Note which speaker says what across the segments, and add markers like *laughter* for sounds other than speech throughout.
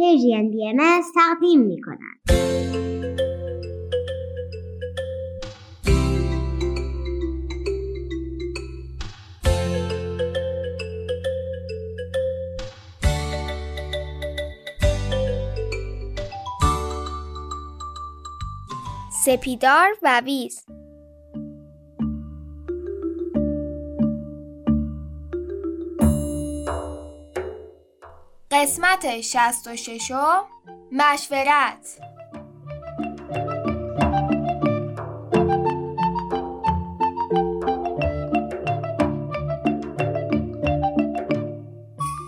Speaker 1: پرژین بی تقدیم می کند.
Speaker 2: سپیدار و ویز قسمت 66 مشورت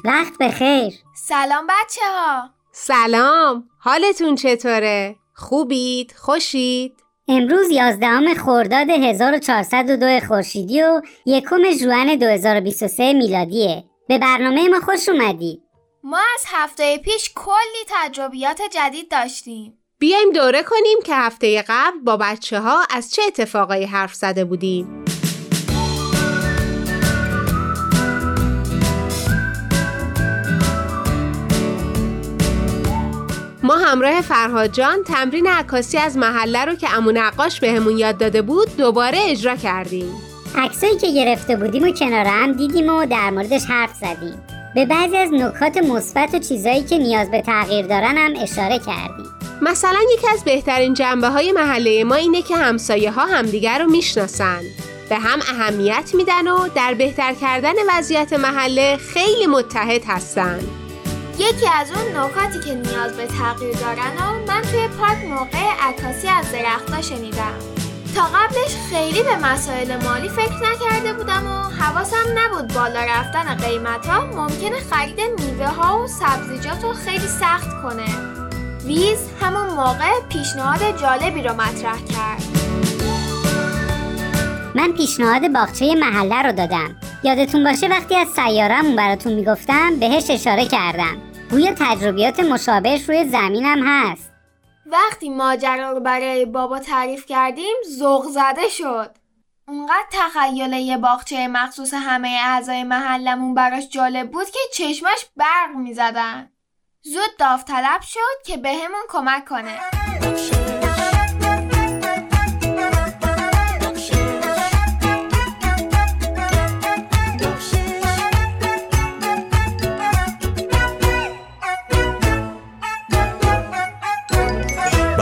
Speaker 1: وقت بخیر
Speaker 2: سلام بچه ها
Speaker 3: سلام حالتون چطوره؟ خوبید؟ خوشید؟
Speaker 1: امروز 11 خرداد 1402 خورشیدی و یکم ژوئن 2023 میلادیه به برنامه ما خوش اومدید
Speaker 2: ما از هفته پیش کلی تجربیات جدید داشتیم.
Speaker 3: بیایم دوره کنیم که هفته قبل با بچه ها از چه اتفاقایی حرف زده بودیم. ما همراه فرهاد جان تمرین عکاسی از محله رو که امون نقاش بهمون یاد داده بود دوباره اجرا کردیم.
Speaker 1: عکسایی که گرفته بودیم و کنار هم دیدیم و در موردش حرف زدیم. به بعضی از نکات مثبت و چیزایی که نیاز به تغییر دارن هم اشاره کردیم.
Speaker 3: مثلا یکی از بهترین جنبه های محله ما اینه که همسایه ها همدیگر رو می‌شناسن. به هم اهمیت میدن و در بهتر کردن وضعیت محله خیلی متحد هستن.
Speaker 2: یکی از اون نکاتی که نیاز به تغییر دارن و من توی پارک موقع عکاسی از درختها شنیدم. تا قبلش خیلی به مسائل مالی فکر نکرده بودم و حواسم نبود بالا رفتن قیمت ها ممکنه خرید میوه ها و سبزیجات رو خیلی سخت کنه. ویز همون موقع پیشنهاد جالبی رو مطرح کرد.
Speaker 1: من پیشنهاد باغچه محله رو دادم. یادتون باشه وقتی از سیارمون براتون می‌گفتم بهش اشاره کردم. گویا تجربیات مشابهش روی زمینم هست.
Speaker 2: وقتی ماجرا رو برای بابا تعریف کردیم ذوق زده شد. اونقدر تخیل یه باغچه مخصوص همه اعضای محلمون براش جالب بود که چشماش برق می‌زدن. زود داوطلب شد که بهمون کمک کنه.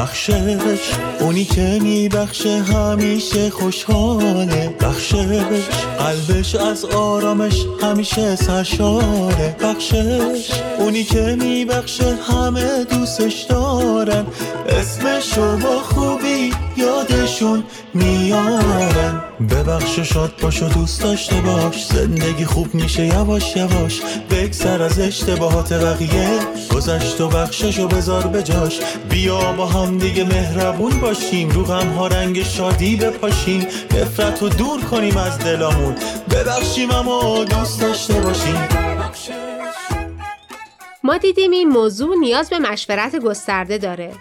Speaker 4: بخشش. اونی که میبخشه همیشه خوشحاله. بخشش. قلبش از آرامش همیشه سرشاره. بخشش. اونی که میبخشه همه دوستش دارن. اسمشو با خوبی یادشون میارن. ببخش و شاد باش و دوست داشته باش. زندگی خوب میشه یواش یواش. بگذر از اشتباهات بقیه. گذشت و بخشش و بذار بجاش بیا با هم دیگه مهربون باشیم. رو غم ها رنگ شادی بپاشیم. نفرت رو دور کنیم از دلامون. ببخشیم اما دوست داشته باشیم.
Speaker 3: ما دیدیم این موضوع نیاز به مشورت گسترده داره.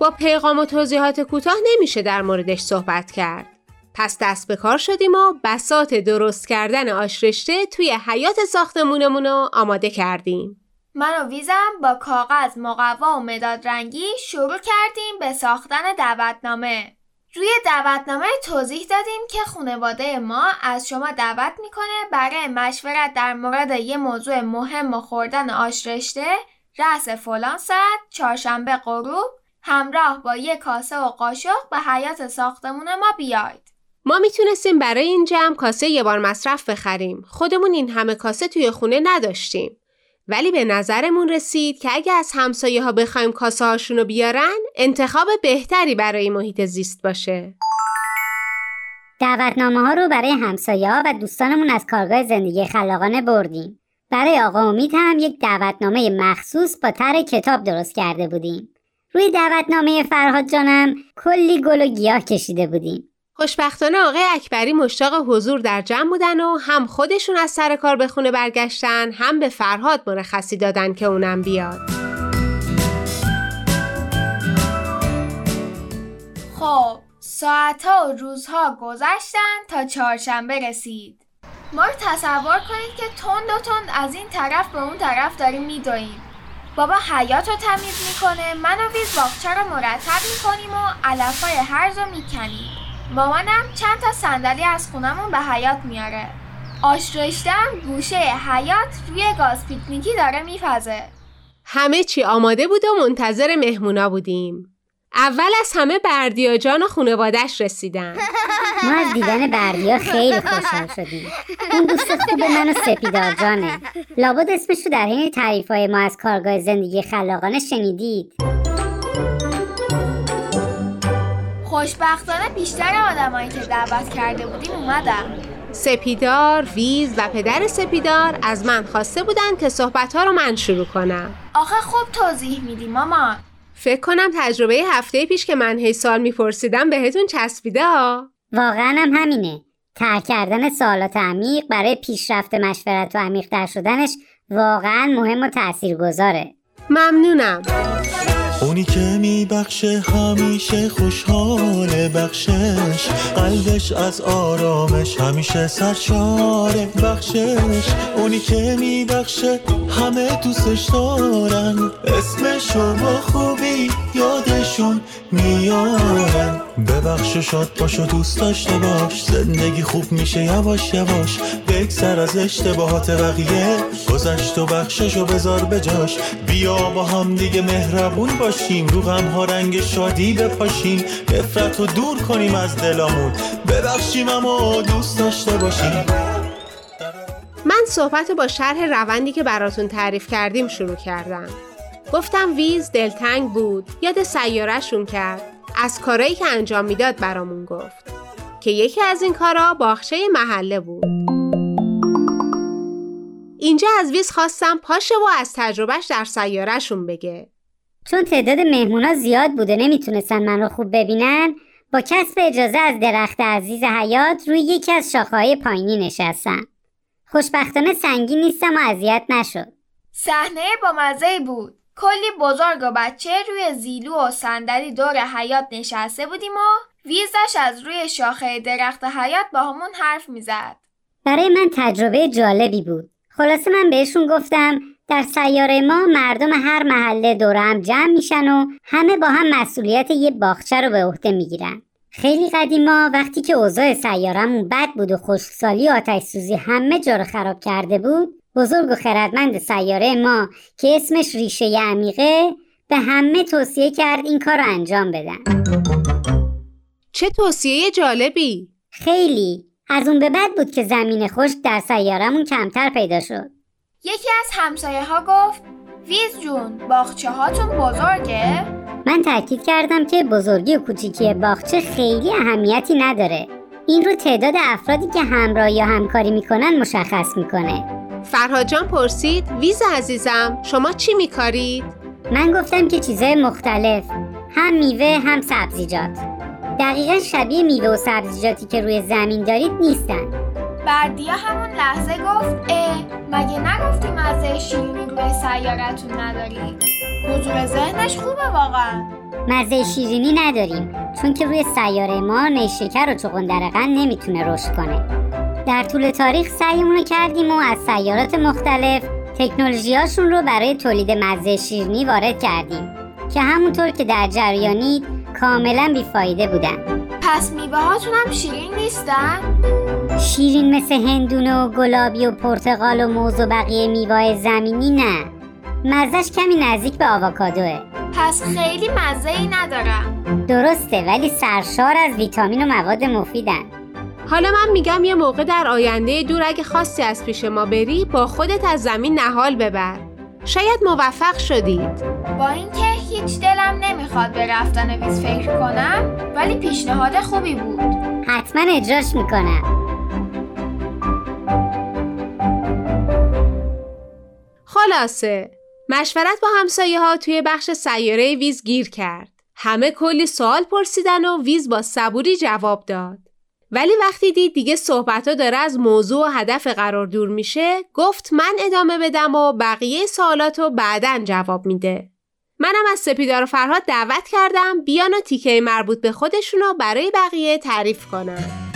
Speaker 3: با پیغام و توضیحات کوتاه نمیشه در موردش صحبت کرد. پس دست به کار شدیم و بسات درست کردن آشرشته توی حیات ساختمونمون رو آماده کردیم.
Speaker 2: من و ویزم با کاغذ مقوا و مداد رنگی شروع کردیم به ساختن دعوتنامه. روی دعوتنامه توضیح دادیم که خانواده ما از شما دعوت می‌کنه برای مشورت در مورد یه موضوع مهم و خوردن آشرشته رأس فلان ساعت چهارشنبه غروب همراه با یه کاسه و قاشق به حیات ساختمون ما بیاید.
Speaker 3: ما می‌تونستیم برای این جمع کاسه یه بار مصرف بخریم. خودمون این همه کاسه توی خونه نداشتیم. ولی به نظرمون رسید که اگه از همسایه ها بخوایم کاسه هاشونو بیارن انتخاب بهتری برای محیط زیست باشه.
Speaker 1: دعوتنامه ها رو برای همسایه ها و دوستانمون از کارگاه زندگی خلاقانه بردیم. برای آقا امید هم یک دعوتنامه مخصوص با طرح کتاب درست کرده بودیم. روی دعوتنامه فرهاد جانم کلی گل و گیاه کشیده بودیم.
Speaker 3: خوشبختانه آقای اکبری مشتاق حضور در جمع بودن و هم خودشون از سر کار به خونه برگشتن هم به فرهاد مرخصی دادن که اونم بیاد.
Speaker 2: خب ساعتها و روزها گذشتن تا چهارشنبه رسید. ما رو تصور کنید که تند و تند از این طرف به اون طرف داریم میدویم بابا حیات رو تمیز می‌کنه. من و ویز باغچه رو مرتب می‌کنیم و علفای هرز رو می‌کنیم. مامانم چند تا صندلی از خونمون به حیات میاره. آش گوشه حیات روی گاز پیکنیکی داره میپزه
Speaker 3: همه چی آماده بود و منتظر مهمونا بودیم. اول از همه بردیا جان و خانوادش رسیدن. *laughs*
Speaker 1: ما از دیدن بردیا خیلی خوشحال شدیم. اون دوست خوب من و سپیدار جانه. لابد اسمش رو در حین تعریف های ما از کارگاه زندگی خلاقانه شنیدید.
Speaker 2: خوشبختانه بیشتر آدمایی که دعوت کرده بودیم اومدن.
Speaker 3: سپیدار، ویز و پدر سپیدار از من خواسته بودن که صحبتها رو من شروع کنم.
Speaker 2: آخه خوب توضیح میدی مامان.
Speaker 3: فکر کنم تجربه هفته پیش که من هی سال میپرسیدم بهتون چسبیده ها.
Speaker 1: واقعا هم همینه. ترک کردن سوالات عمیق برای پیشرفت مشورت و عمیقتر شدنش واقعا مهم و تاثیرگذاره
Speaker 3: ممنونم.
Speaker 4: اونی که میبخشه همیشه خوشحاله بخشش. قلبش از آرامش همیشه سرشاره بخشش. اونی که میبخشه همه دوستش دارن. اسمشو با خوبی یادشون میارن. ببخش و شاد باش و دوست داشته باش. زندگی خوب میشه یواش یواش. بگذر از اشتباهات بقیه. گذشت و بخشش و بذار بجاش بیا با هم دیگه مهربون باشیم رو غم ها رنگ شادی بپاشیم. نفرت رو دور کنیم از دلامون. ببخشیم اما دوست داشته باشیم.
Speaker 3: من صحبت با شرح روندی که براتون تعریف کردیم شروع کردم. گفتم ویز دلتنگ بود. یاد سیارشون کرد. از کارایی که انجام می‌داد برامون گفت. که یکی از این کارا باخچه محله بود. اینجا از ویز خواستم پاشه و از تجربهش در سیارشون بگه.
Speaker 1: چون تعداد مهمونا زیاد بود و نمی‌تونستن من رو خوب ببینن با کسب اجازه از درخت عزیز حیات روی یکی از شاخه‌های پایینی نشستم خوشبختانه سنگین نیستم و اذیت نشد.
Speaker 2: صحنه با مزه بود. کلی بزرگ و بچه روی زیلو و صندلی دور حیات نشسته بودیم و ویزش از روی شاخه درخت حیات با همون حرف می‌زد.
Speaker 1: برای من تجربه جالبی بود. خلاصه من بهشون گفتم در سیاره ما مردم هر محله دور هم جمع میشن و همه با هم مسئولیت یه باغچه رو به عهده می‌گیرن. خیلی قدیما وقتی که اوضاع سیارمون بد بود و خشکسالی و آتش سوزی همه جا رو خراب کرده بود بزرگ و خردمند سیاره ما که اسمش ریشه عمیقه به همه توصیه کرد این کار رو انجام بدن.
Speaker 3: چه توصیه جالبی!
Speaker 1: خیلی. از اون به بعد بود که زمین خشک در سیارمون کمتر پیدا شد.
Speaker 2: یکی از همسایه ها گفت ویز جون باغچه هاتون بزرگه؟
Speaker 1: من تاکید کردم که بزرگی و کوچیکی باغچه خیلی اهمیتی نداره این رو تعداد افرادی که همراه یا همکاری می‌کنن مشخص می‌کنه
Speaker 3: فرهاد جان پرسید ویز عزیزم شما چی میکارید؟
Speaker 1: من گفتم که چیزای مختلف هم میوه هم سبزیجات دقیقا شبیه میوه و سبزیجاتی که روی زمین دارید نیستن
Speaker 2: بردیا همون لحظه گفت اه مگه نگفتی مزه شیرینی روی سیارتون ندارید حضور ذهنش خوبه واقعا.
Speaker 1: مزه شیرینی نداریم چون که روی سیاره ما نیشکر و چغندرقند نمی‌تونه رشد کنه. در طول تاریخ سعیمون رو کردیم و از سیارات مختلف تکنولوژیاشون رو برای تولید مزه شیرینی وارد کردیم که همونطور که در جریانید کاملا بیفایده بودن.
Speaker 2: پس میوه هاتون هم شیرین نیستن؟
Speaker 1: شیرین مثل هندونه و گلابی و پرتقال و موز و بقیه میوه زمینی نه. مزش کمی نزدیک به آووکادوه.
Speaker 2: پس خیلی مزه ای ندارم.
Speaker 1: درسته ولی سرشار از ویتامین و مواد مفیدن.
Speaker 3: حالا من میگم یه موقع در آینده دور اگه خواستی از پیش ما بری با خودت از زمین نهال ببر. شاید موفق شدید.
Speaker 2: با اینکه هیچ دلم نمی‌خواد به رفتن ویز فکر کنم ولی پیشنهاد خوبی بود.
Speaker 1: حتما اجراش می‌کنم.
Speaker 3: خلاصه مشورت با همسایه ها توی بخش سیاره ویز گیر کرد. همه کلی سوال پرسیدن و ویز با صبوری جواب داد. ولی وقتی دید دیگه صحبت ها داره از موضوع و هدف قرار دور میشه گفت من ادامه بدم و بقیه سوالات رو بعدا جواب میده. منم از سپیدار و فرهاد دعوت کردم بیان و تیکه مربوط به خودشون برای بقیه تعریف کنن.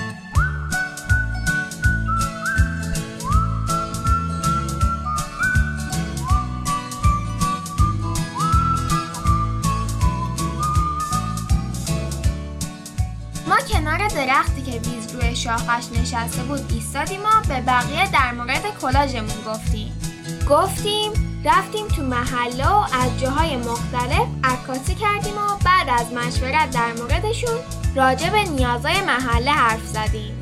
Speaker 2: کنار درختی که ویز روی شاخش نشسته بود ایستادیم و به بقیه در مورد کلاژمون گفتیم. گفتیم رفتیم تو محله و از جاهای مختلف عکاسی کردیم و بعد از مشورت در موردشون راجع به نیازهای محله حرف زدیم.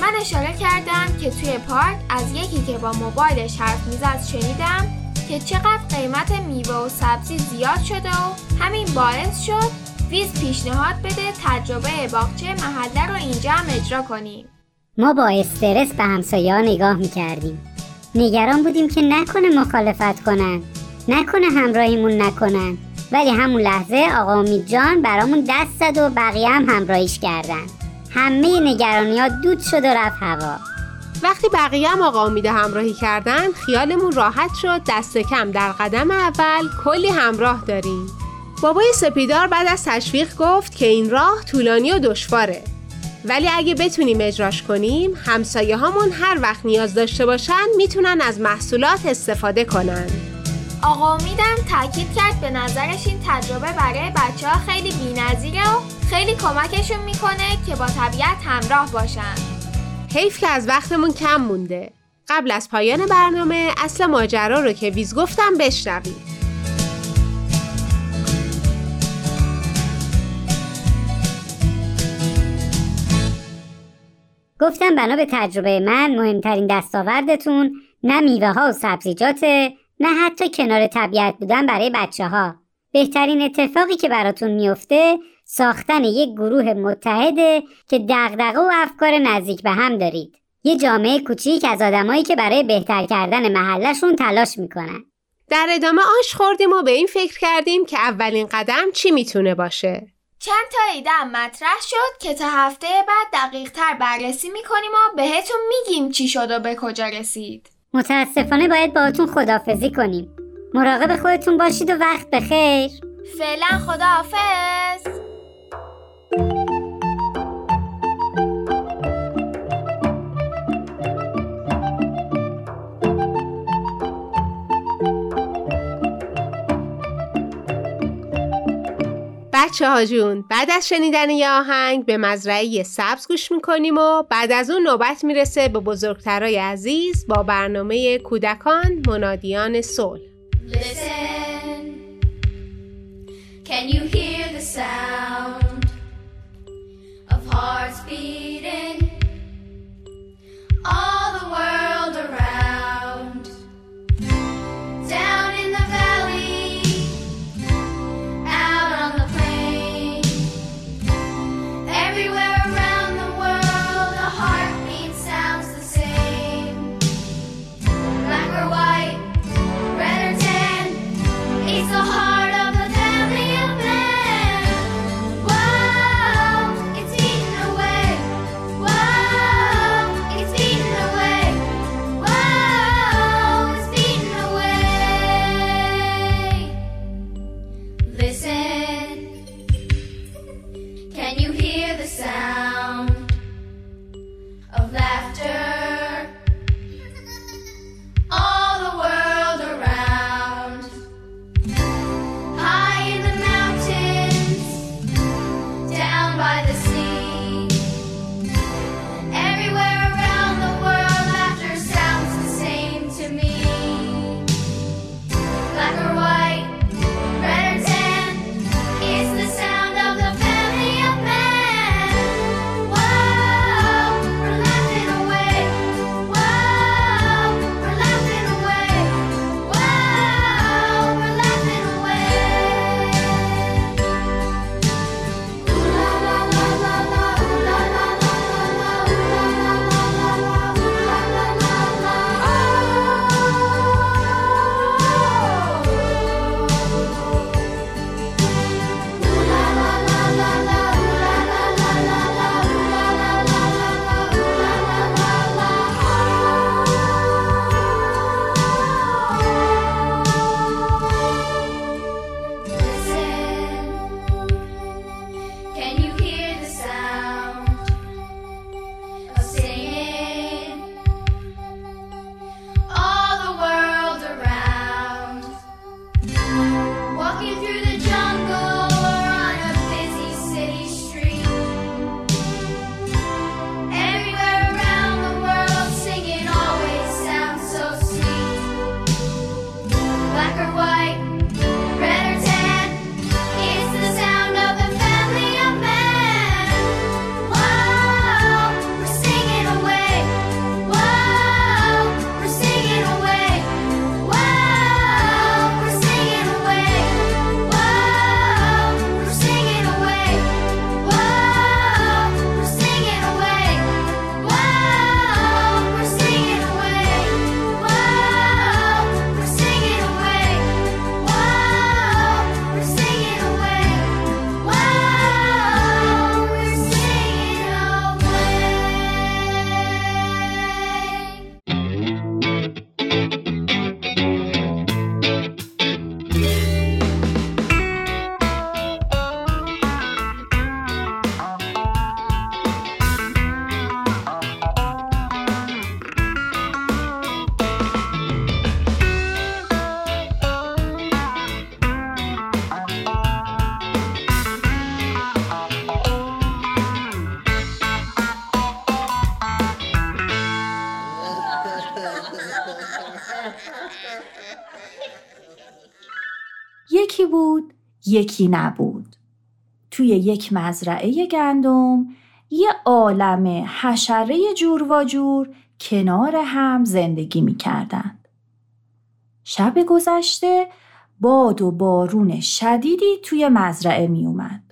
Speaker 2: من اشاره کردم که توی پارک از یکی که با موبایلش حرف می‌زد شنیدم که چقدر قیمت میوه و سبزی زیاد شده و همین باعث شد ویز پیشنهاد بده تجربه باغچه محله رو اینجا هم اجرا کنیم.
Speaker 1: ما با استرس به همسایه ها نگاه می‌کردیم. نگران بودیم که نکنه مخالفت کنن نکنه همراهیمون نکنن. ولی همون لحظه آقا امید جان برامون دست زد و بقیه هم همراهیش کردن. همه نگرانی ها دود شد و رفت هوا.
Speaker 3: وقتی بقیه هم آقا امید همراهی کردن خیالمون راحت شد دست کم در قدم اول کلی همراه داریم. بابای سپیدار بعد از تشویق گفت که این راه طولانی و دشواره. ولی اگه بتونیم اجراش کنیم همسایه هامون هر وقت نیاز داشته باشن می‌تونن از محصولات استفاده کنن.
Speaker 2: آقا امیدم تاکید کرد به نظرش این تجربه برای بچه ها خیلی بی‌نظیره و خیلی کمکشون می‌کنه که با طبیعت همراه باشن.
Speaker 3: حیف که از وقتمون کم مونده. قبل از پایان برنامه اصل ماجرا رو که ویز گفتم بشنوید.
Speaker 1: گفتم بنا به تجربه من مهمترین دستاوردتون نه میوه ها و سبزیجاته نه حتی کنار طبیعت بودن برای بچه ها. بهترین اتفاقی که براتون میفته ساختن یک گروه متحده که دغدغه و افکار نزدیک به هم دارید. یه جامعه کوچیک از آدمایی که برای بهتر کردن محلشون تلاش می‌کنن.
Speaker 3: در ادامه آش خوردیم و به این فکر کردیم که اولین قدم چی می‌تونه باشه.
Speaker 2: چند تا ایده مطرح شد که تا هفته بعد دقیق تر بررسی می‌کنیم و بهتون میگیم چی شد و به کجا رسید.
Speaker 1: متاسفانه باید باهاتون خدافزی کنیم. مراقب خودتون باشید و وقت بخیر.
Speaker 2: فعلا خداحافظ.
Speaker 3: بچه ها جون بعد از شنیدن یه آهنگ به مزرعه سبز گوش می‌کنیم و بعد از اون نوبت می‌رسه به بزرگترای عزیز با برنامه کودکان منادیان صلح. Can you hear the sound of hearts beating?
Speaker 5: یکی نبود توی یک مزرعه گندم یه عالم حشره جور و جور کنار هم زندگی می کردند. شب گذشته باد و بارون شدیدی توی مزرعه می اومد.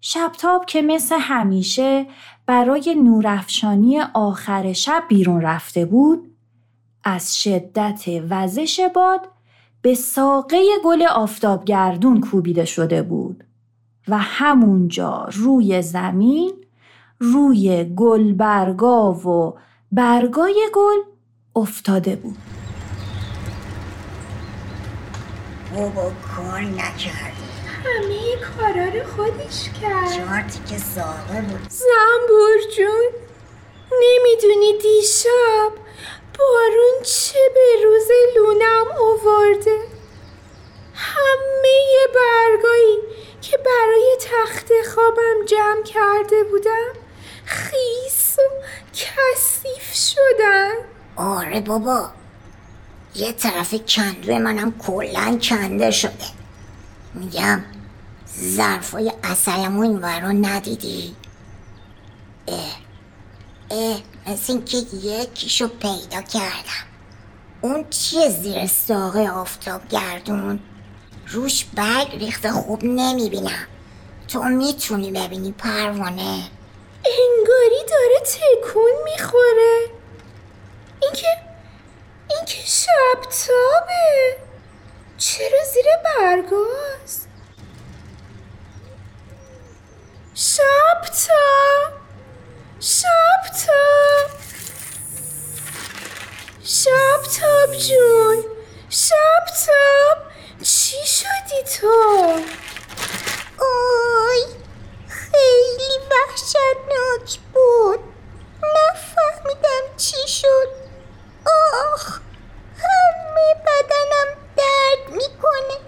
Speaker 5: شبتاب که مثل همیشه برای نورافشانی آخر شب بیرون رفته بود از شدت وزش باد به ساقه گل آفتابگردون کوبیده شده بود و همونجا روی زمین روی گل برگا و برگای گل افتاده بود.
Speaker 6: بابا کار نکردی.
Speaker 7: همه کارا رو خودش کرد.
Speaker 6: چهار که ساقه بود.
Speaker 7: زنبور جون نمی‌دونی دیشب بارون چه به روز لونم آورده همه برگایی که برای تخت خوابم جمع کرده بودم خیس و کثیف شدن.
Speaker 6: آره بابا. یه طرف کندوی منم کلا کنده شده. میگم ظرفای اصلمو این ندیدی؟ مثل اینکه یکیشو پیدا کردم اون چیه زیر ساقه آفتاب گردون روش برگ ریخته خوب نمی‌بینم تو می‌تونی ببینی پروانه
Speaker 7: انگاری داره تکون می‌خوره اینکه اینکه شبتابه چرا زیر برگاست شبتاب شبتاب شبتاب جون شبتاب چی شدی تو؟
Speaker 6: اوی خیلی وحشتناک بود نفهمیدم چی شد آخ همه بدنم درد می‌کنه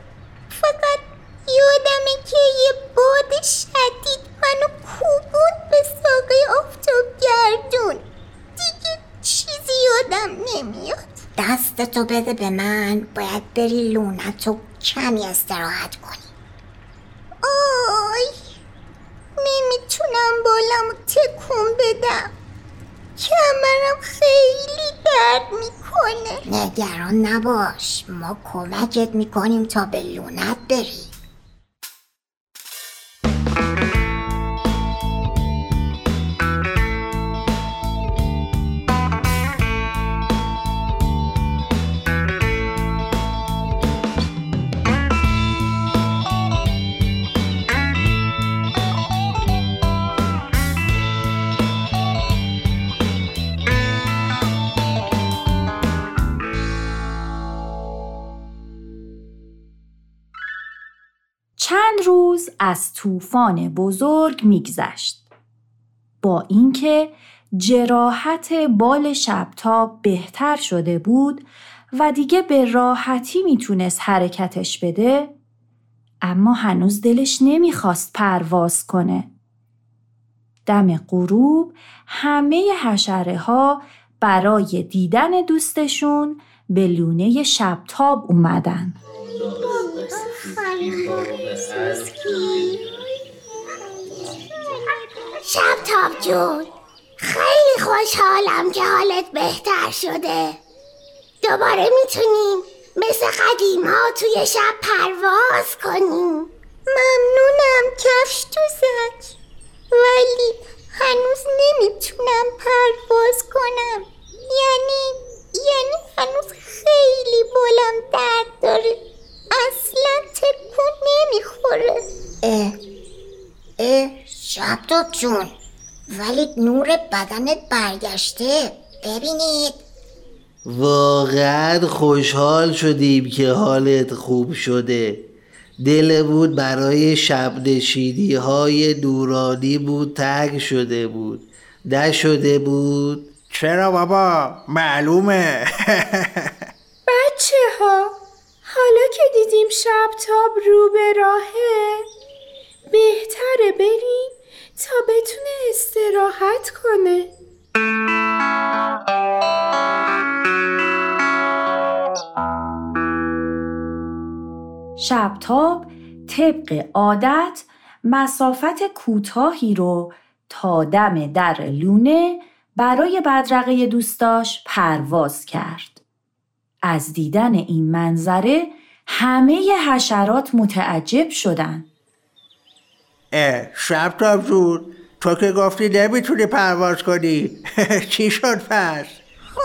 Speaker 6: فقط یادمه که یه باد شدید منو کوبون به ساقه آفتاب گردون دیگه چیزی یادم نمیاد دستتو بده به من باید بری لونتو کمی استراحت کنی. آی نمی‌تونم بالم تکون بدم. کمرم خیلی درد می‌کنه. نگران نباش ما کمکت می‌کنیم تا به لونت بری
Speaker 5: چند روز از طوفان بزرگ میگذشت. با اینکه جراحت بال شبتاب بهتر شده بود و دیگه به راحتی می‌تونست حرکتش بده اما هنوز دلش نمی‌خواست پرواز کنه. دم غروب همه حشره ها برای دیدن دوستشون به لونه شبتاب اومدن.
Speaker 6: شبتاب جون. خیلی خوشحالم که حالت بهتر شده. دوباره می‌تونیم مثل قدیم توی شب پرواز کنیم. ممنونم کفش تو زک ولی هنوز نمی‌تونم پرواز کنم. یعنی یعنی هنوز خیلی بالم درد داره. اصلا تکون نمی‌خوره. اه اه شبتاب جون. ولی نور بدنت برگشته. ببینید.
Speaker 8: واقعا خوشحال شدیم که حالت خوب شده. دل بود برای شب نشینی های دورانی بود تنگ شده بود. نشده بود.
Speaker 9: چرا بابا؟ معلومه. *laughs*
Speaker 7: بچه ها حالا که دیدیم شبتاب رو به راهه بهتره بریم تا بتونه استراحت کنه
Speaker 5: شبتاب طبق عادت مسافت کوتاهی رو تا دم در لونه برای بدرقه دوستاش پرواز کرد. از دیدن این منظره همه حشرات متعجب شدن.
Speaker 6: اه شب تاب جون تو که گفتی نمی‌تونی پرواز کنی *laughs* چی شد پس؟
Speaker 10: ها؟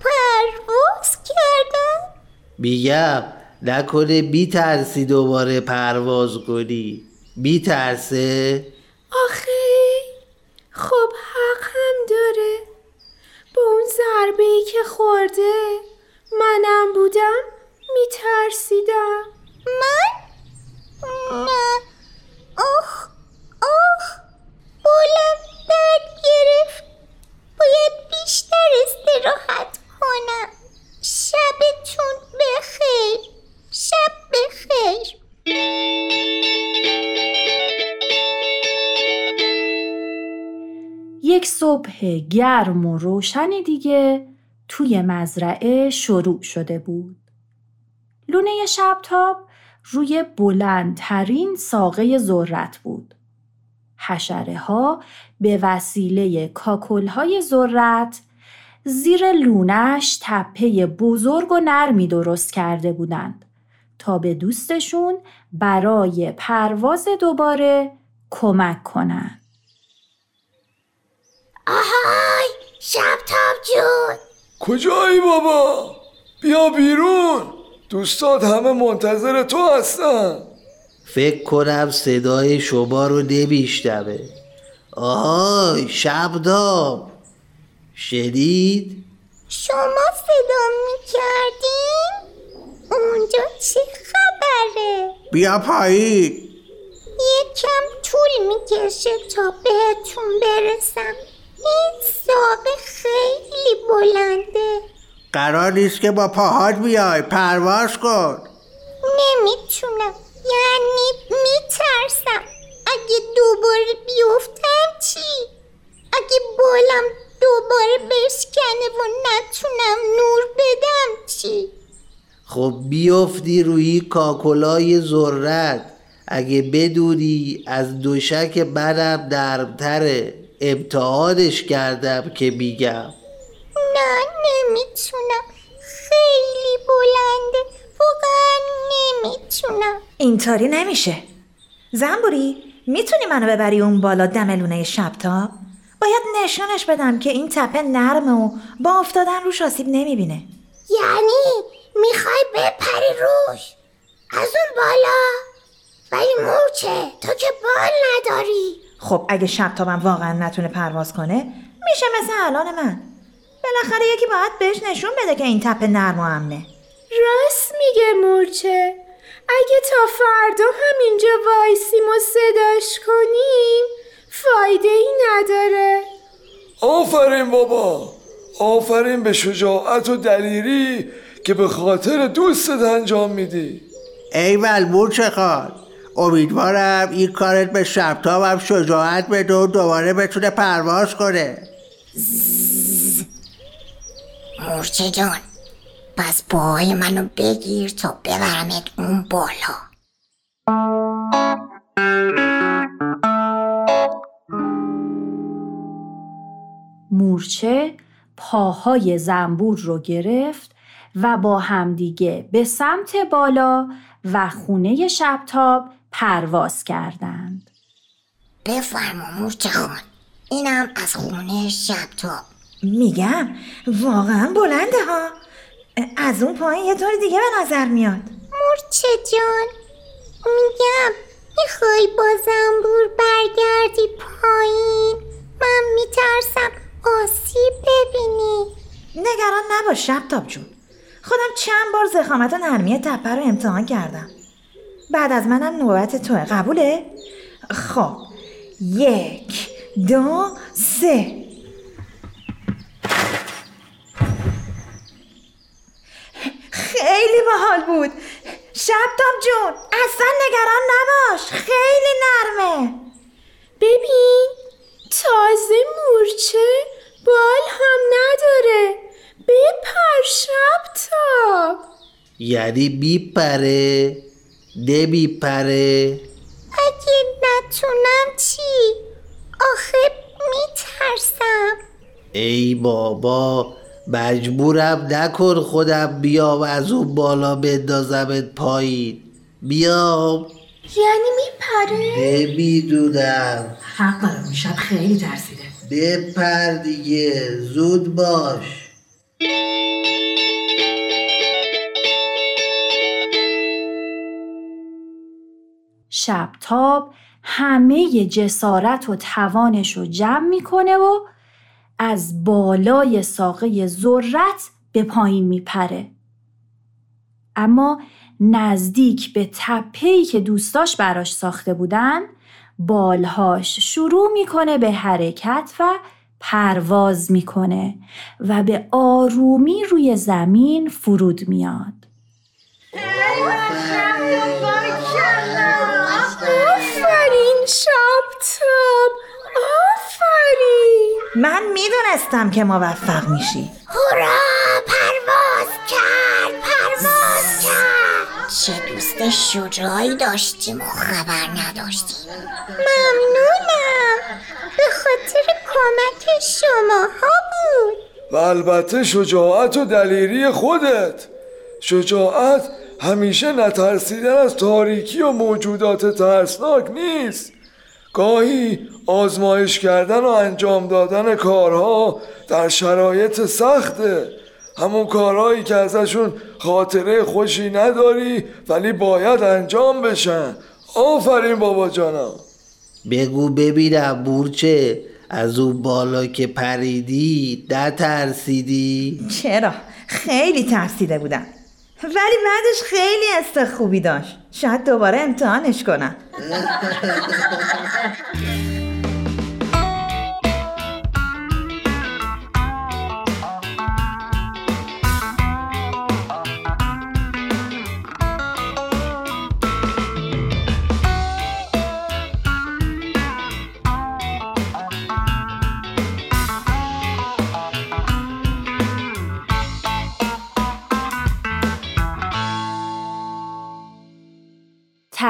Speaker 10: پرواز کردم؟
Speaker 8: میگم نکنه بی ترسی دوباره پرواز کنی بی ترسه؟
Speaker 7: آخه خب حق هم داره اون ضربه ای که خورده؟ منم بودم میترسیدم.
Speaker 10: من؟ نه آخ آخ بولم درد گرفت. باید بیشتر استراحت کنم. شبتون بخیر.
Speaker 5: صبح گرم و روشنی دیگه توی مزرعه شروع شده بود. لونه شبتاب روی بلندترین ساقه ذرت بود. حشره ها به وسیله کاکل های ذرت زیر لونش تپه بزرگ و نرمی درست کرده بودند تا به دوستشون برای پرواز دوباره کمک کنند.
Speaker 10: آهای شبتاب جون
Speaker 11: کجایی بابا؟ بیا بیرون دوستات همه منتظر تو هستن
Speaker 8: فکر کنم صدای شما رو نمیشنوه آهای شبداب شنید؟
Speaker 10: شما صدا می کردین؟ اونجا چه خبره؟
Speaker 6: بیا پایین
Speaker 10: یکم طول می‌کشه تا بهتون برسم این ساقه خیلی بلنده.
Speaker 6: قرار نیست که با پاهات بیای. پرواز کن.
Speaker 10: نمی‌تونم. یعنی میترسم. اگه دوباره بیفتم چی؟ اگه بالم دوباره بشکنه و نتونم نور بدم چی؟
Speaker 8: خب بیفتی روی کاکلای ذرت. اگه بدونی از دوشک منم درمتره. امتحانش کردم که میگم.
Speaker 10: نه نمی‌تونم. خیلی بلنده. واقعا نمی‌تونم.
Speaker 12: اینطوری نمیشه. زنبوری می‌تونی منو ببری اون بالا دم لونه شبتاب باید نشونش بدم که این تپه نرمه و با افتادن روش آسیب نمی‌بینه.
Speaker 10: یعنی می‌خوای بپری روش؟ از اون بالا؟ ولی مورچه تو که بال نداری.
Speaker 12: خب اگه شبتابم واقعا نتونه پرواز کنه میشه مثل الان من. بالاخره یکی باید بهش نشون بده که این تپه نرم و امنه.
Speaker 7: راست میگه مورچه. اگه تا فردا همینجا وایسیم و صداش کنیم فایده ای نداره.
Speaker 11: آفرین بابا. آفرین به شجاعت و دلیری که به خاطر دوستت انجام میدی.
Speaker 6: ایول مورچه خان. امیدوارم این کارت به شبتابم شجاعت بده و دوباره بتونه پرواز کنه.
Speaker 10: مورچه جان پس پاهای منو بگیر تا ببرمت اون بالا.
Speaker 5: مورچه پاهای زنبور رو گرفت و با همدیگه به سمت بالا و خونه شبتاب پرواز کردند.
Speaker 10: بفرما مورچه خان اینم از خونه شبتاب
Speaker 12: میگم واقعا بلنده ها. از اون پایین یه طور دیگه به نظر میاد.
Speaker 10: مورچه جان میگم می‌خوای با زنبور برگردی پایین؟ من میترسم آسیب ببینی.
Speaker 12: نگران نباش شبتاب جون. خودم چند بار زخامت و نرمی تپه رو امتحان کردم. بعد از منم نوبت توه. قبوله؟ خب. یک دو سه. خیلی باحال بود. شبتاب جون اصلا نگران نباش. خیلی نرمه.
Speaker 7: ببین تازه مورچه بال هم نداره. بپر شب تاب
Speaker 8: یعنی بیپره. ده بیپره
Speaker 13: اگه نتونم چی؟ آخه میترسم.
Speaker 8: ای بابا مجبورم نکن خودم بیام از اون بالا بندازمت پایین. بیام.
Speaker 13: یعنی میپره؟
Speaker 8: نمی‌دونم
Speaker 12: حق دارم میشم خیلی ترسیده.
Speaker 8: بپر دیگه زود باش.
Speaker 5: شبتاب همه جسارت و توانش رو جمع می‌کنه و از بالای ساقه ذرت به پایین میپره. اما نزدیک به تپهی که دوستاش براش ساخته بودن بالهاش شروع می‌کنه به حرکت و پرواز می‌کنه و به آرومی روی زمین فرود میاد.
Speaker 2: شبتاب آفرین.
Speaker 12: من می‌دونستم که موفق میشی.
Speaker 13: هورا پرواز کرد پرواز کرد. چه دوست شجاعی داشتیم و خبر نداشتیم. ممنونم. به خاطر کمک شما ها بود.
Speaker 11: و البته شجاعت و دلیری خودت. شجاعت همیشه نترسیدن از تاریکی و موجودات ترسناک نیست. گاهی آزمایش کردن و انجام دادن کارها در شرایط سخته همون کارهایی که ازشون خاطره خوشی نداری ولی باید انجام بشن. آفرین بابا جانم.
Speaker 8: بگو ببینم بورچه از اون بالا که پریدی نترسیدی؟
Speaker 12: چرا؟ خیلی ترسیده بودم. ولی بعدش خیلی است خوبی داشت. شاید دوباره امتحانش کنم. *laughs*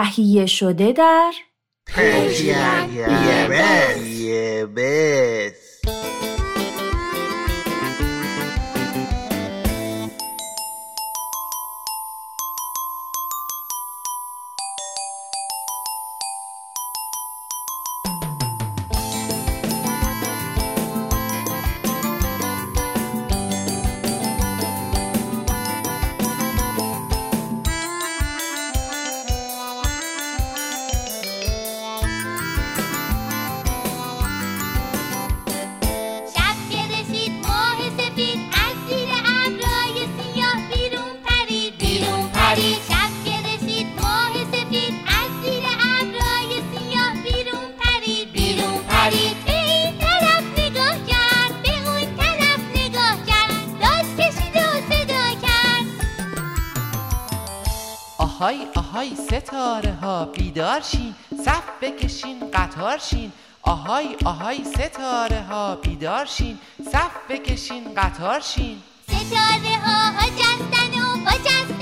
Speaker 5: تهیه شده در
Speaker 8: یه
Speaker 14: آهای ستاره ها بیدار شین صف بکشین قطار شین. آهای آهای ستاره ها بیدار شین صف بکشین قطار شین.
Speaker 15: ستاره ها جستن و بجستن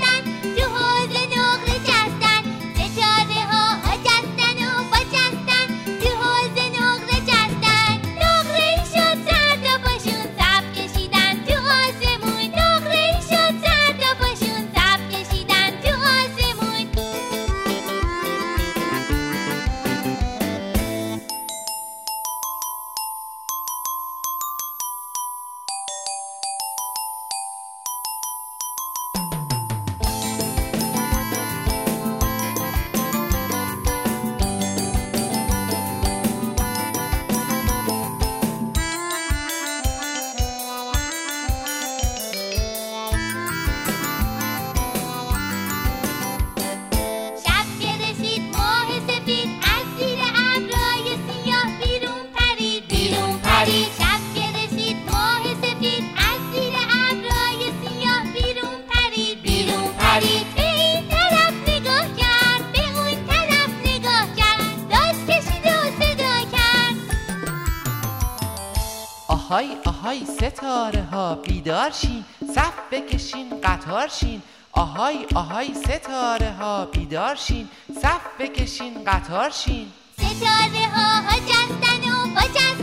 Speaker 14: آهای ستاره ها بیدار شین صف بکشین قطار شین. آهای آهای ستاره ها بیدار شین صف بکشین قطار شین.
Speaker 15: ستاره ها جستن و بجستن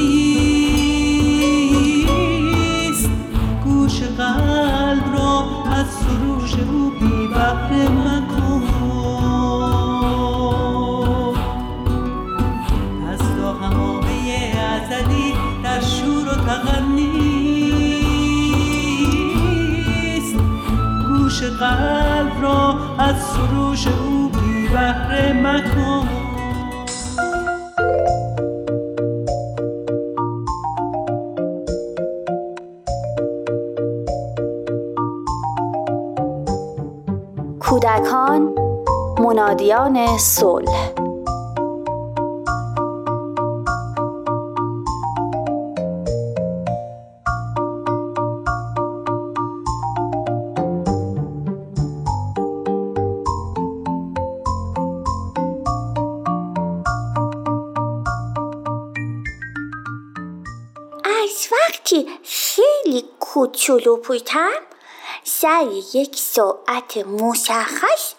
Speaker 16: بهره مکن. از تا همامه ازلی در شور و تغنیست گوش قلب را از سروش او بی بهره مکن.
Speaker 5: منادیان صلح.
Speaker 13: از وقتی خیلی کوچولو بودم سر یک ساعت مشخص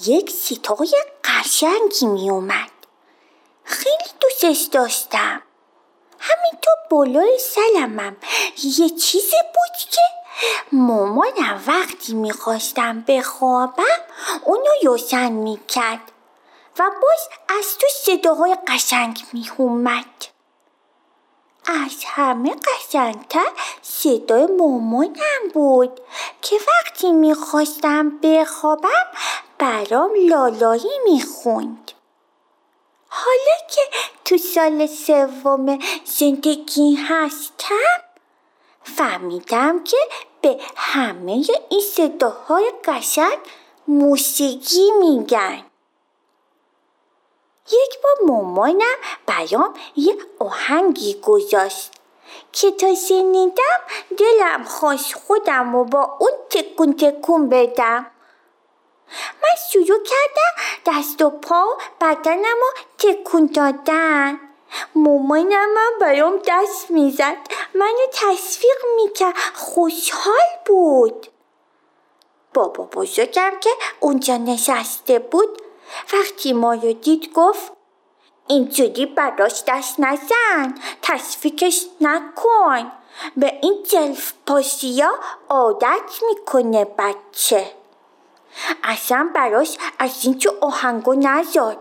Speaker 13: یک ستای قشنگی می اومد خیلی دوستش داشتم. همینطور بالای سلمم. یه چیزی بود که مامانم وقتی می‌خواستم بخوابم اونو روشن می‌کرد و باز از تو صداهای قشنگ میومد از همه قشنگتر صدای مامانم بود که وقتی می‌خواستم بخوابم برام لالایی می‌خوند. حالا که تو سال سوم زندگی هستم فهمیدم که به همه این صداهای قشنگ موسیقی میگن. یک بار مامانم برام یه آهنگی گذاشت که تا شنیدم دلم خواست خودم و با اون تکون تکون بدم. من شروع کردم دست و پا بدنم رو تکون دادن. مامانم هم برام دست می‌زد. منو تصویق می‌کرد. خوشحال بود. بابا بزرگم که اونجا نشسته بود وقتی ما رو دید گفت اینجوری براش دست نزن تصفیکش نکن. به این جلف پاسیا عادت می‌کنه بچه. اصلا براش از اینجا آهنگو نزاد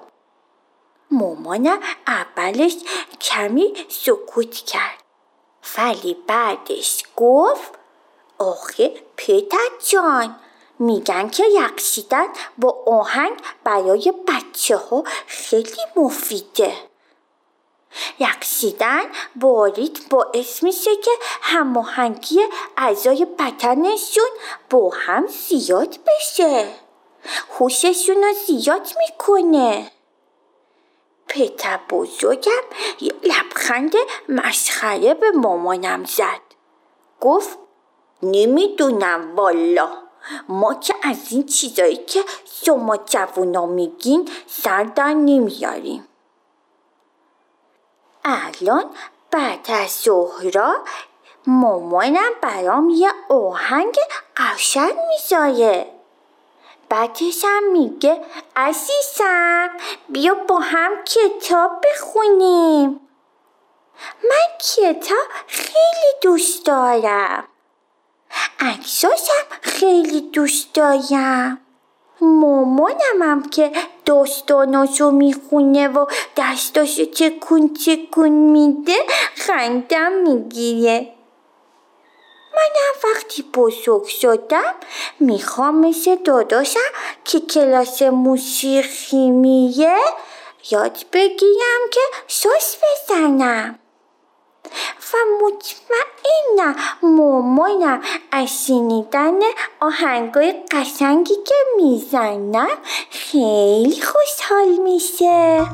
Speaker 13: مامانم اولش کمی سکوت کرد ولی بعدش گفت آخه پتر جان میگن که رقصیدن با آهنگ برای بچه ها خیلی مفیده رقصیدن با ریتم باعث میشه که هماهنگی اعضای بدنشون با هم زیاد بشه. هوششون رو زیاد می‌کنه. پتر بزرگم یه لبخند مسخره به مامانم زد. گفت نمی‌دونم والا. ما که از این چیزایی که شما جوونا میگین سر در نمیاریم. الان بعد از ظهرا مامانم برام یه آهنگ قشنگ می‌ذاره. بعدش هم میگه عزیزم بیا با هم کتاب بخونیم. من کتاب خیلی دوست دارم. عکساشم خیلی دوست دارم. مامانم هم که داستاناشو می‌خونه و دستاشو چکون چکون میده خندم می‌گیره. منم وقتی بزرگ شدم می‌خوام مثل داداشم که کلاس موسیقی میه یاد بگیرم که ساز بزنم. و مطمئنم مامانم از شنیدن آهنگای قشنگی که می‌زنم خیلی خوشحال میشه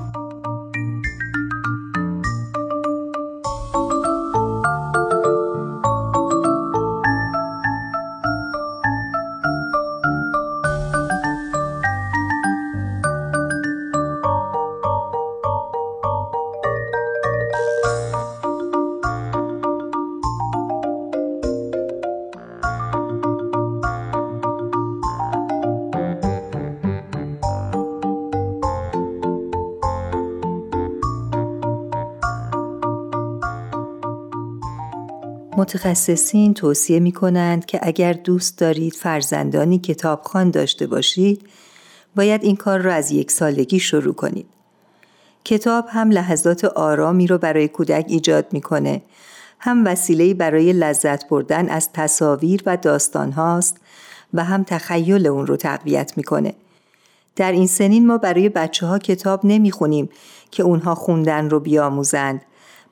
Speaker 17: متخصصین توصیه می کنند که اگر دوست دارید فرزندانی کتابخوان داشته باشید باید این کار را از یک سالگی شروع کنید. کتاب هم لحظات آرامی رو برای کودک ایجاد می‌کنه هم وسیله برای لذت بردن از تصاویر و داستان هاست و هم تخیل اون رو تقویت می‌کنه. در این سنین ما برای بچه ها کتاب نمی‌خونیم که اونها خوندن رو بیاموزند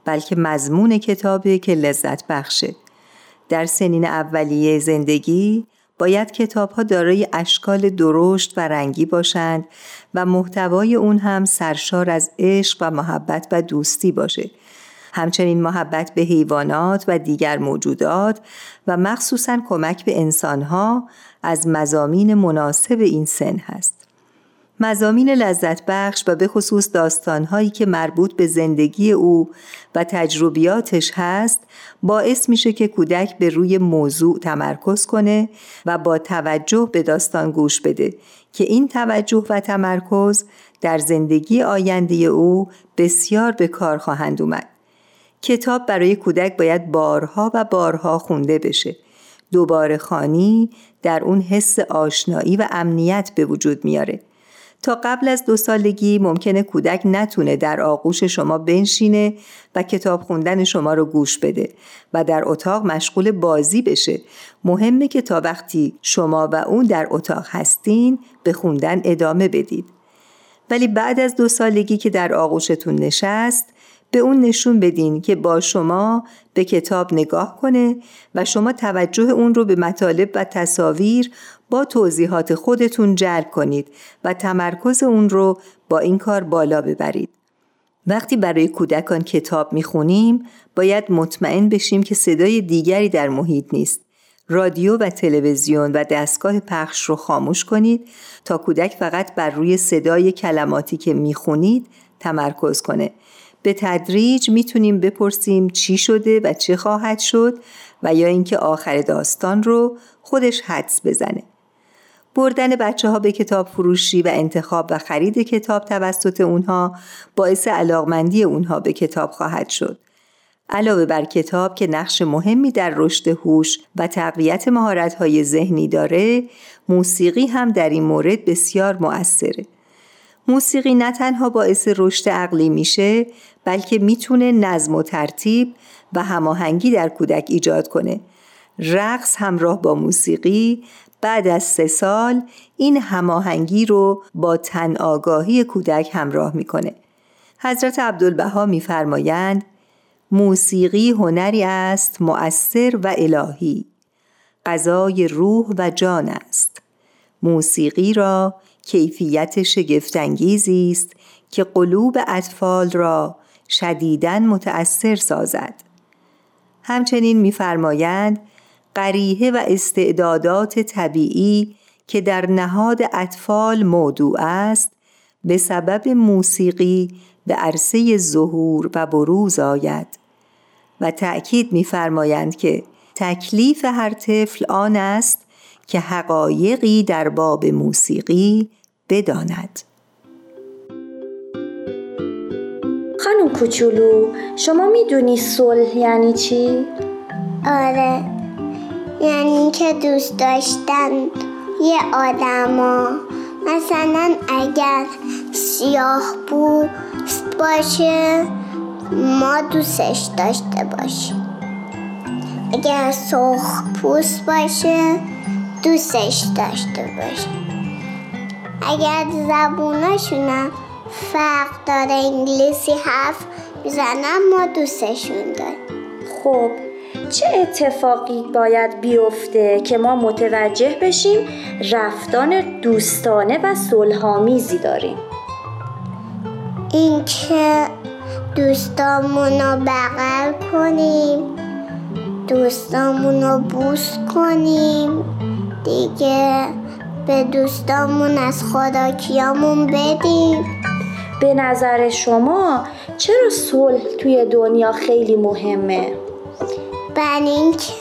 Speaker 17: بلکه مضمون کتابه که لذت بخشه. در سنین اولیه زندگی باید کتاب ها دارای اشکال درشت و رنگی باشند و محتوای اون هم سرشار از عشق و محبت و دوستی باشه. همچنین محبت به حیوانات و دیگر موجودات و مخصوصا کمک به انسانها از مزامین مناسب این سن هست. مزامین لذت بخش و به خصوص داستانهایی که مربوط به زندگی او و تجربیاتش هست باعث میشه که کودک به روی موضوع تمرکز کنه و با توجه به داستان گوش بده که این توجه و تمرکز در زندگی آینده او بسیار به کار خواهند اومد. کتاب برای کودک باید بارها و بارها خونده بشه. دوباره خانی در اون حس آشنایی و امنیت به وجود میاره. تا قبل از دو سالگی ممکنه کودک نتونه در آغوش شما بنشینه و کتاب خوندن شما رو گوش بده و در اتاق مشغول بازی بشه. مهمه که تا وقتی شما و اون در اتاق هستین به خوندن ادامه بدید. ولی بعد از دو سالگی که در آغوشتون نشست به اون نشون بدین که با شما به کتاب نگاه کنه و شما توجه اون رو به مطالب و تصاویر با توضیحات خودتون جلب کنید و تمرکز اون رو با این کار بالا ببرید. وقتی برای کودکان کتاب می‌خونیم باید مطمئن بشیم که صدای دیگری در محیط نیست. رادیو و تلویزیون و دستگاه پخش رو خاموش کنید تا کودک فقط بر روی صدای کلماتی که می‌خونید تمرکز کنه. به تدریج می‌تونیم بپرسیم چی شده و چه خواهد شد و یا اینکه آخر داستان رو خودش حدس بزنه. بردن بچه ها به کتاب فروشی و انتخاب و خرید کتاب توسط اونها باعث علاقمندی اونها به کتاب خواهد شد. علاوه بر کتاب که نقش مهمی در رشد هوش و تقویت مهارت‌های ذهنی داره، موسیقی هم در این مورد بسیار مؤثره. موسیقی نه تنها باعث رشد عقلی میشه بلکه می‌تونه نظم و ترتیب و هماهنگی در کودک ایجاد کنه. رقص همراه با موسیقی بعد از سه سال این هماهنگی رو با تن آگاهی کودک همراه می‌کنه. حضرت عبدالبها میفرمایند موسیقی هنری است مؤثر و الهی. غذای روح و جان است. موسیقی را کیفیت شگفتانگیزی است که قلوب اطفال را شدیداً متأثر سازد. همچنین میفرمایند قریه و استعدادات طبیعی که در نهاد اطفال موضوع است به سبب موسیقی به عرصه ظهور و بروز آید و تأکید می‌فرمایند که تکلیف هر طفل آن است که حقایقی در باب موسیقی بداند
Speaker 13: خانم کوچولو شما می‌دونی صلح یعنی چی؟
Speaker 18: آره یعنی که دوست داشتن یه آدما. مثلا اگر سیاه بود باشه ما دوستش داشته باشیم. اگر سرخ پوست باشه دوستش داشته باشه اگر زبوناشونم فرق داره انگلیسی حرف می‌زنم ما دوستشون داریم.
Speaker 15: خب چه اتفاقی باید بیفته که ما متوجه بشیم رفتان دوستانه و صلحآمیزی داریم
Speaker 18: اینکه دوستامون رو بغل کنیم دوستامون رو بوس کنیم دیگه به دوستامون از خداکیامون بدیم
Speaker 15: به نظر شما چرا صلح توی دنیا خیلی مهمه؟
Speaker 18: بر اینکه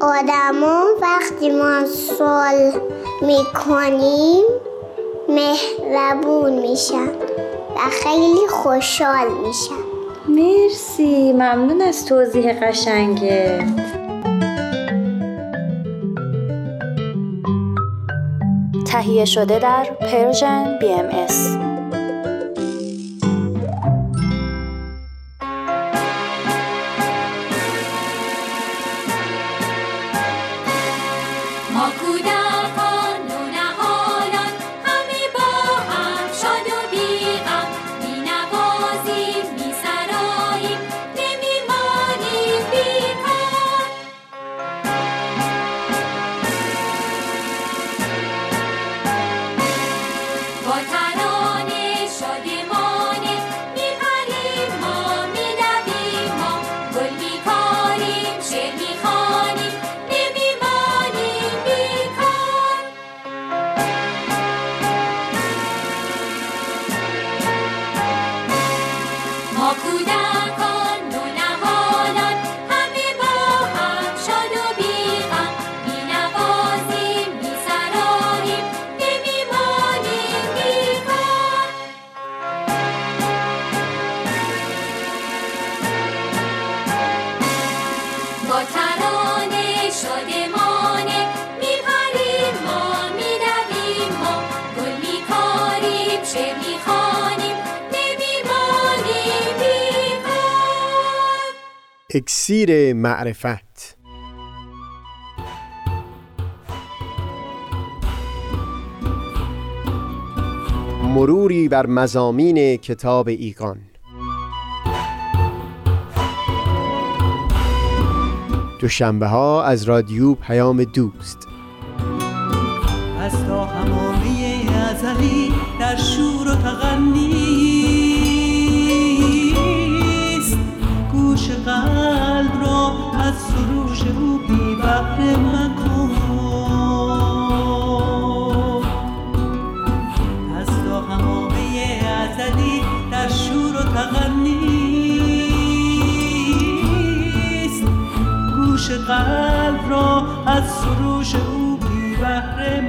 Speaker 18: آدما وقتی ما صلح می‌کنیم مهربون میشن و خیلی خوشحال میشن
Speaker 15: مرسی ممنون از توضیح قشنگه تهیه شده در پرژن بی ام ایس.
Speaker 19: اکسیر معرفت. مروری بر مزامین کتاب ایقان دوشنبه ها از رادیو پیام دوست.
Speaker 16: از تا همامه ازلی در شور گوش قلب را از سروش او بی بهره